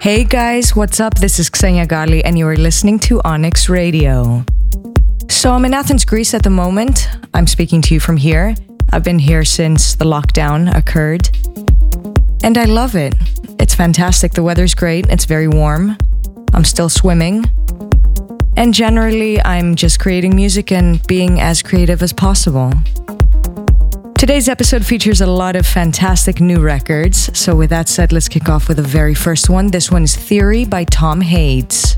Hey guys, what's up? This is Xenia Ghali, and you are listening to Onyx Radio. So I'm in Athens, Greece at the moment. I'm speaking to you from here. I've been here since the lockdown occurred. And I love it. It's fantastic. The weather's great. It's very warm. I'm still swimming. And generally, I'm just creating music and being as creative as possible. Today's episode features a lot of fantastic new records. So, with that said, let's kick off with the very first one. This one is Theory by Tom Hades.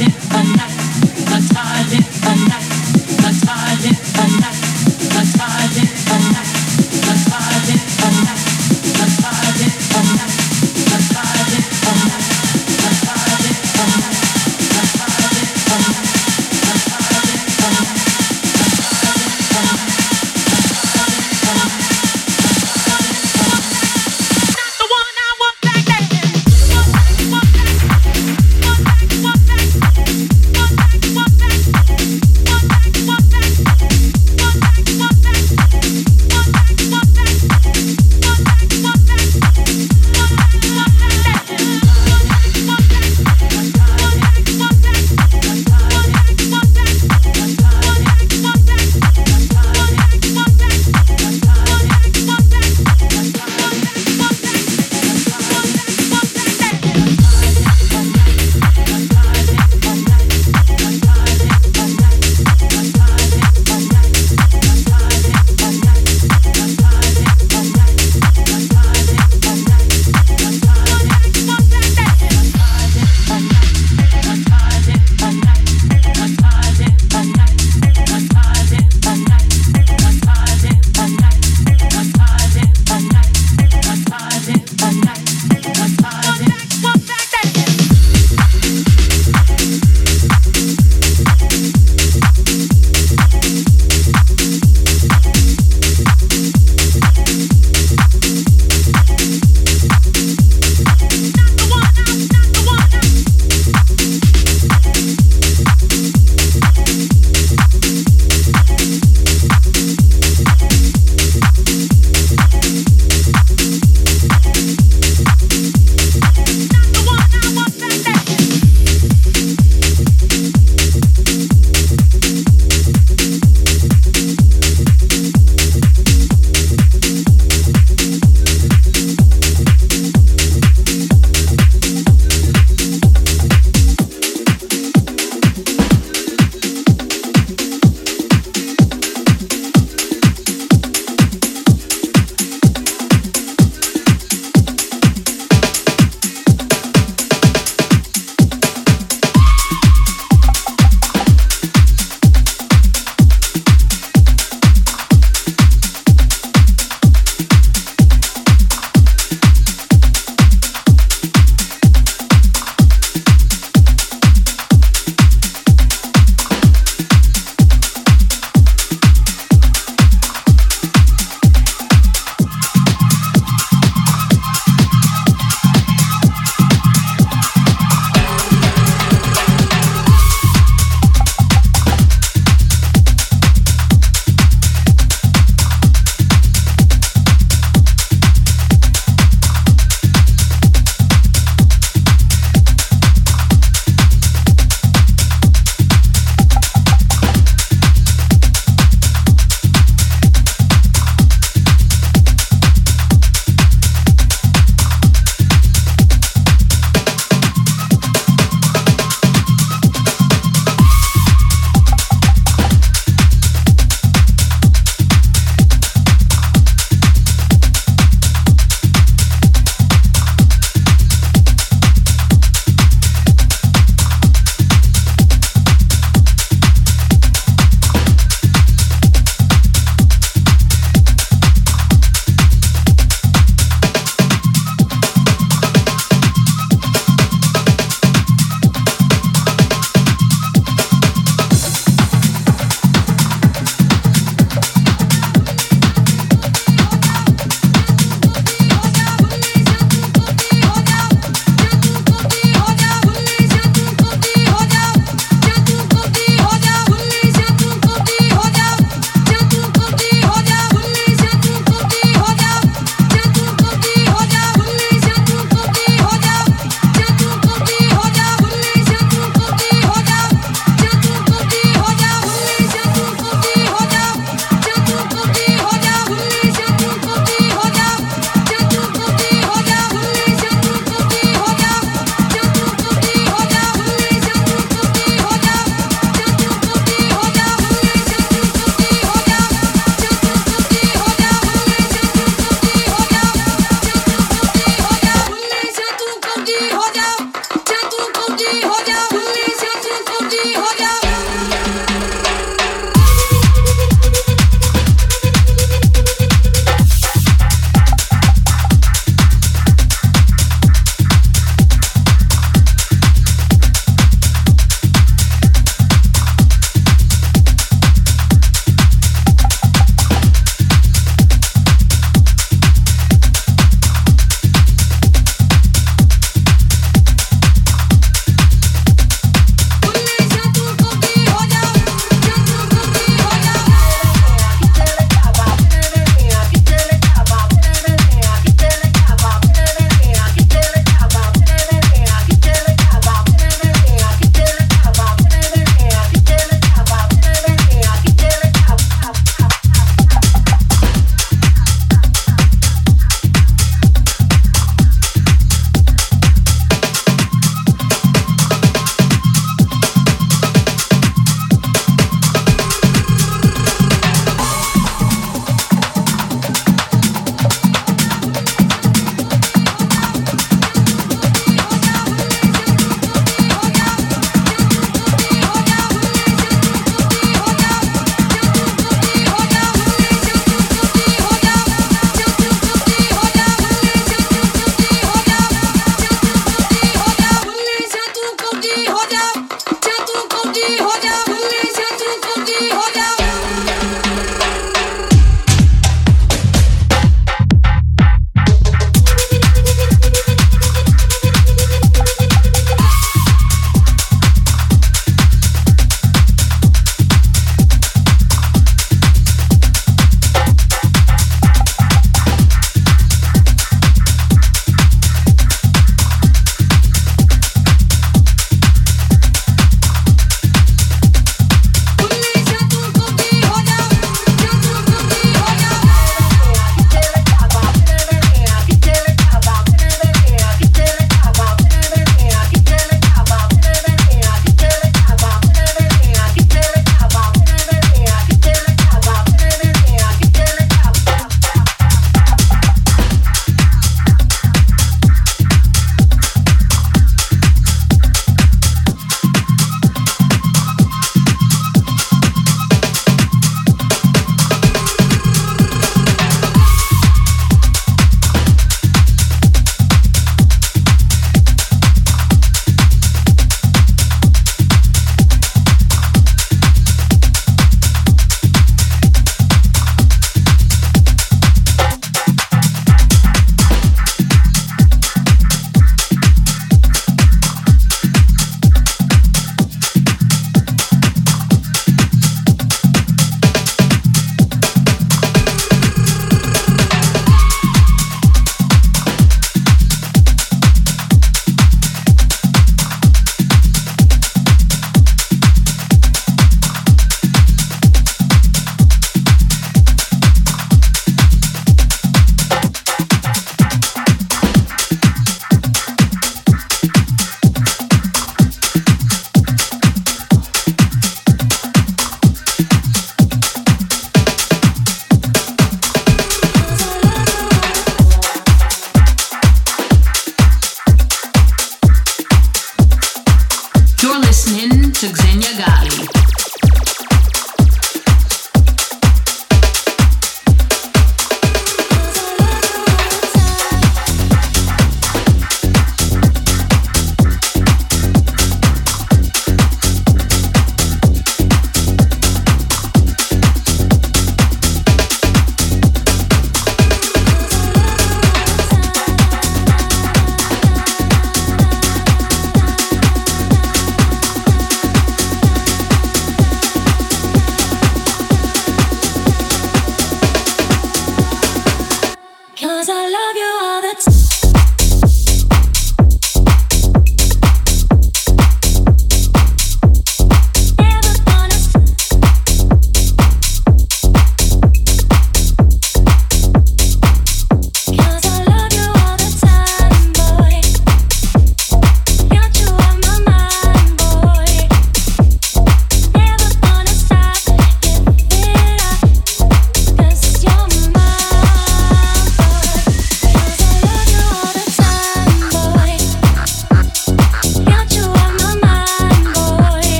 live a not.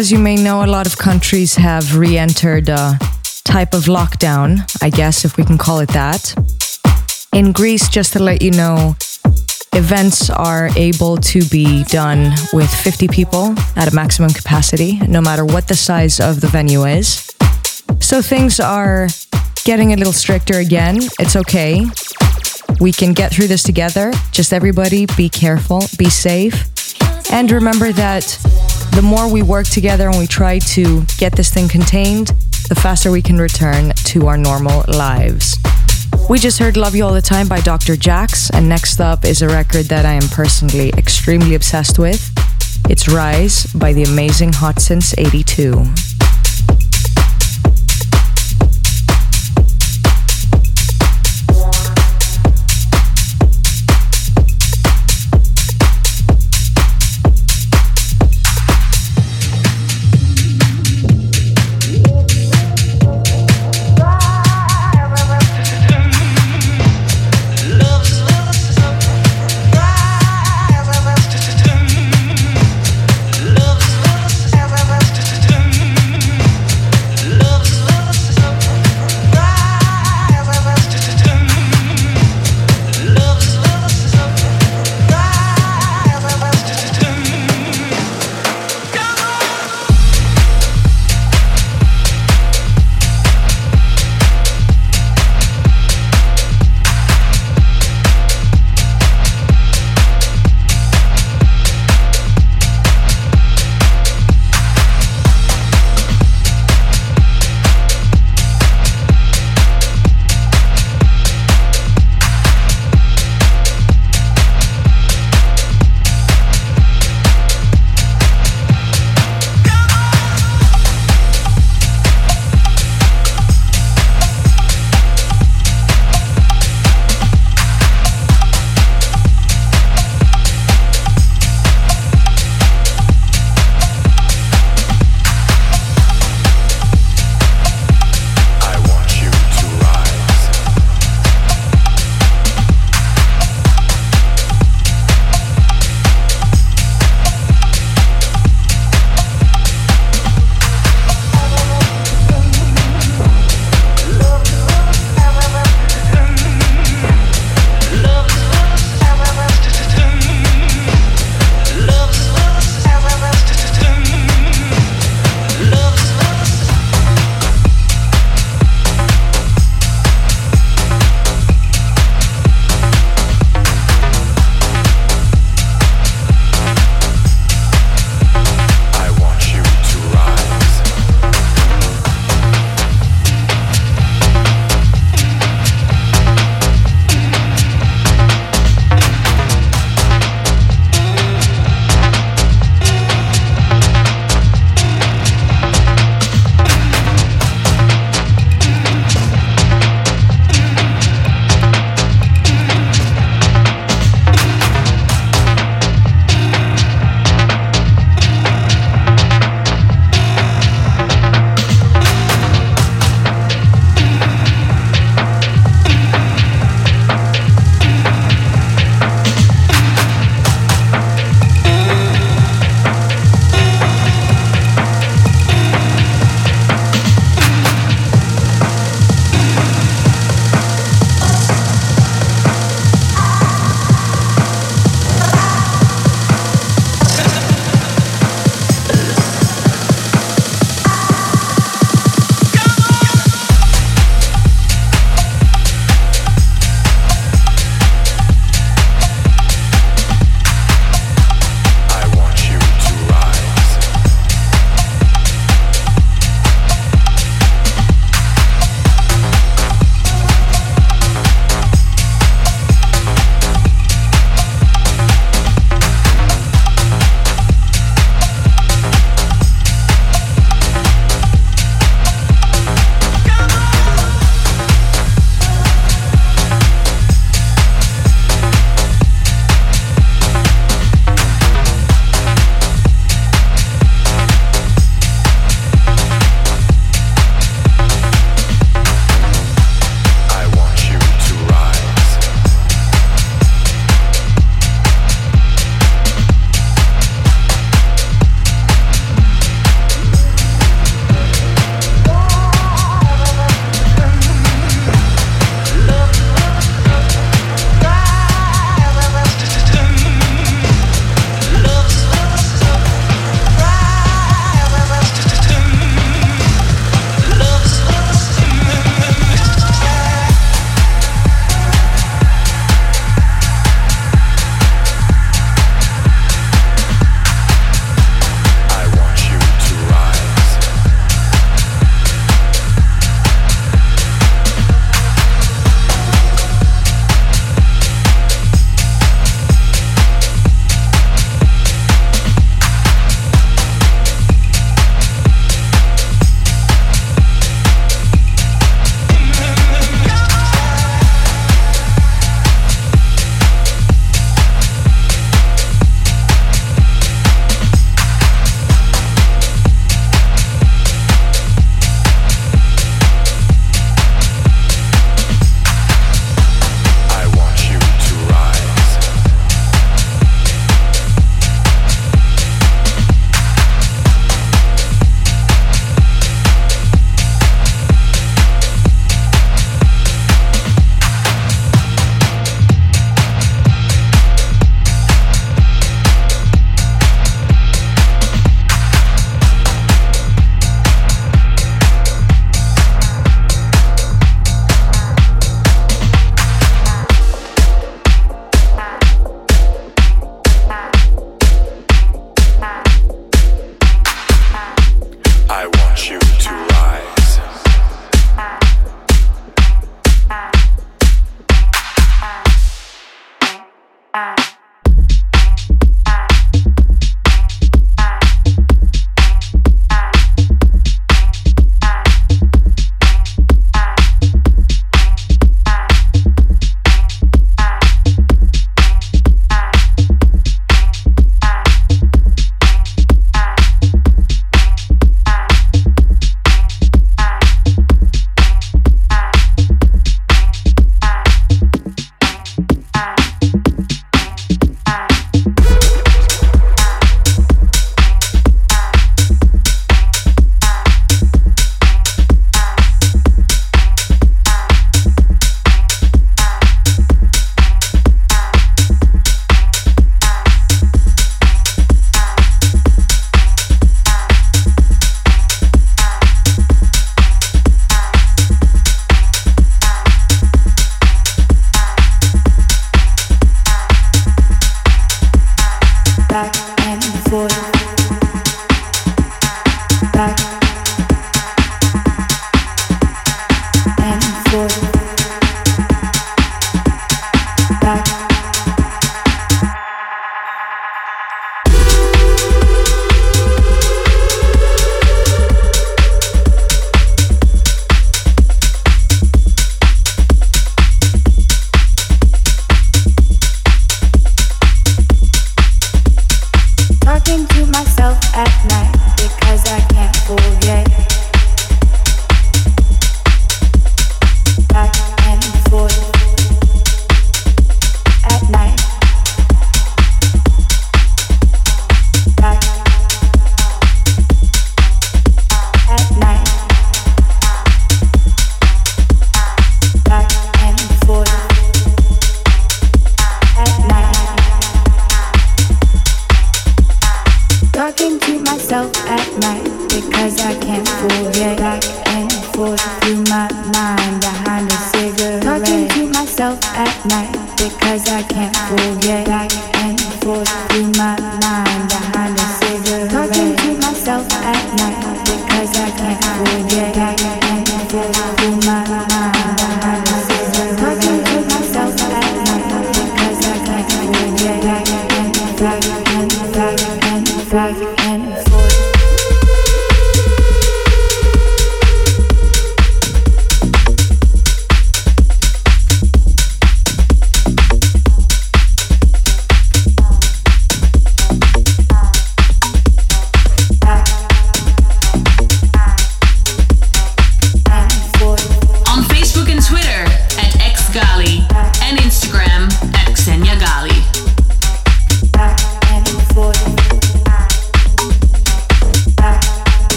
As you may know, a lot of countries have re entered a type of lockdown, I guess, if we can call it that. In Greece, just to let you know, events are able to be done with 50 people at a maximum capacity, no matter what the size of the venue is. So things are getting a little stricter again. It's okay. We can get through this together. Just everybody be careful, be safe. And remember that the more we work together and we try to get this thing contained, the faster we can return to our normal lives. We just heard Love You All the Time by Dr. Jax, and next up is a record that I am personally extremely obsessed with. It's Rise by the amazing Hot Since 82.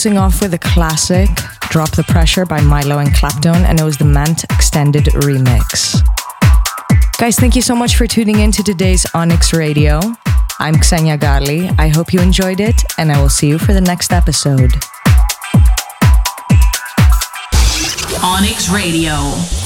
Closing off with a classic, Drop the Pressure by Mylo and Claptone, and it was the Mant Extended remix. Guys, thank you so much for tuning in to today's Onyx Radio. I'm Xenia Ghali. I hope you enjoyed it, and I will see you for the next episode. Onyx Radio.